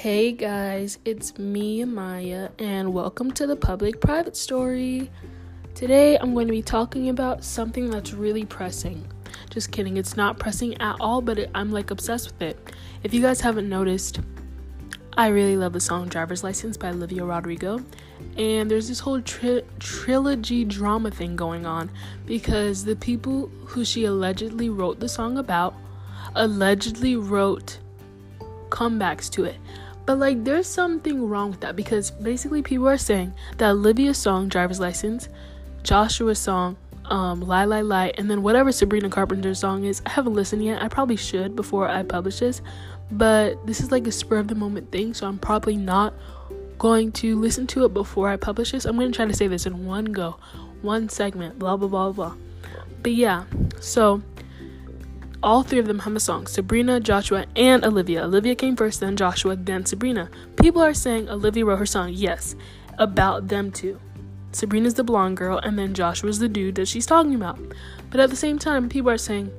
Hey guys, it's me, Maya, and welcome to the public private story. Today I'm going to be talking about something that's really pressing. Just kidding, it's not pressing at all, but it, I'm like obsessed with it. If you guys haven't noticed, I really love the song Driver's License by Olivia Rodrigo, and there's this whole tri- trilogy drama thing going on because the people who she allegedly wrote the song about allegedly wrote comebacks to it. But like there's something wrong with that because basically people are saying that Olivia's song Driver's License, Joshua's song um Lie Lie Lie and then whatever Sabrina Carpenter's song is, I haven't listened yet. I probably should before I publish this, but this is like a spur of the moment thing, so I'm probably not going to listen to it before I publish this. I'm going to try to say this in one go, one segment, blah blah blah blah. But yeah, so all three of them have a song Sabrina, Joshua, and Olivia. Olivia came first, then Joshua, then Sabrina. People are saying Olivia wrote her song, yes, about them two. Sabrina's the blonde girl, and then Joshua's the dude that she's talking about. But at the same time, people are saying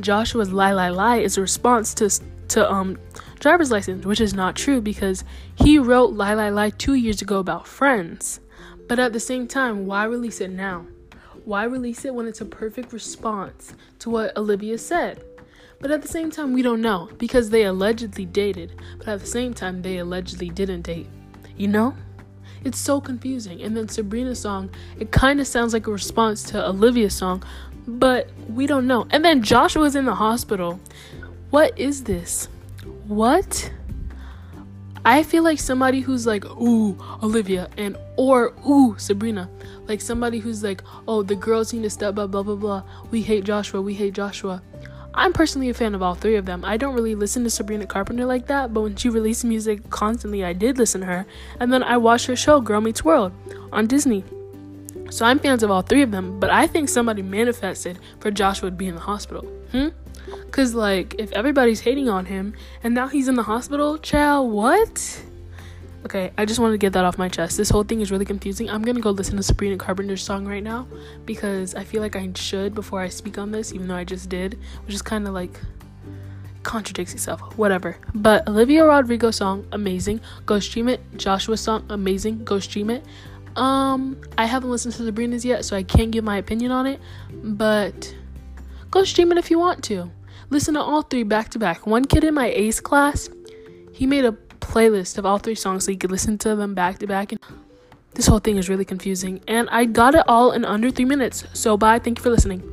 Joshua's Lie Lie Lie is a response to, to um, driver's license, which is not true because he wrote Lie Lie Lie two years ago about friends. But at the same time, why release it now? Why release it when it's a perfect response to what Olivia said? But at the same time, we don't know because they allegedly dated, but at the same time, they allegedly didn't date. You know? It's so confusing. And then Sabrina's song, it kind of sounds like a response to Olivia's song, but we don't know. And then Joshua's in the hospital. What is this? What? I feel like somebody who's like, ooh, Olivia, and or ooh, Sabrina. Like somebody who's like, oh, the girls need to step up, blah, blah, blah. We hate Joshua, we hate Joshua. I'm personally a fan of all three of them. I don't really listen to Sabrina Carpenter like that, but when she released music constantly, I did listen to her. And then I watched her show, Girl Meets World, on Disney. So I'm fans of all three of them, but I think somebody manifested for Joshua to be in the hospital. Hmm? Cause like if everybody's hating on him and now he's in the hospital, child, what? Okay, I just wanted to get that off my chest. This whole thing is really confusing. I'm gonna go listen to Sabrina Carpenter's song right now because I feel like I should before I speak on this, even though I just did, which is kind of like contradicts itself. Whatever. But Olivia Rodrigo song, amazing. Go stream it. Joshua song, amazing. Go stream it. Um, I haven't listened to Sabrina's yet, so I can't give my opinion on it. But go stream it if you want to. Listen to all three back to back. One kid in my ACE class, he made a playlist of all three songs so you could listen to them back to back. This whole thing is really confusing. And I got it all in under three minutes. So bye. Thank you for listening.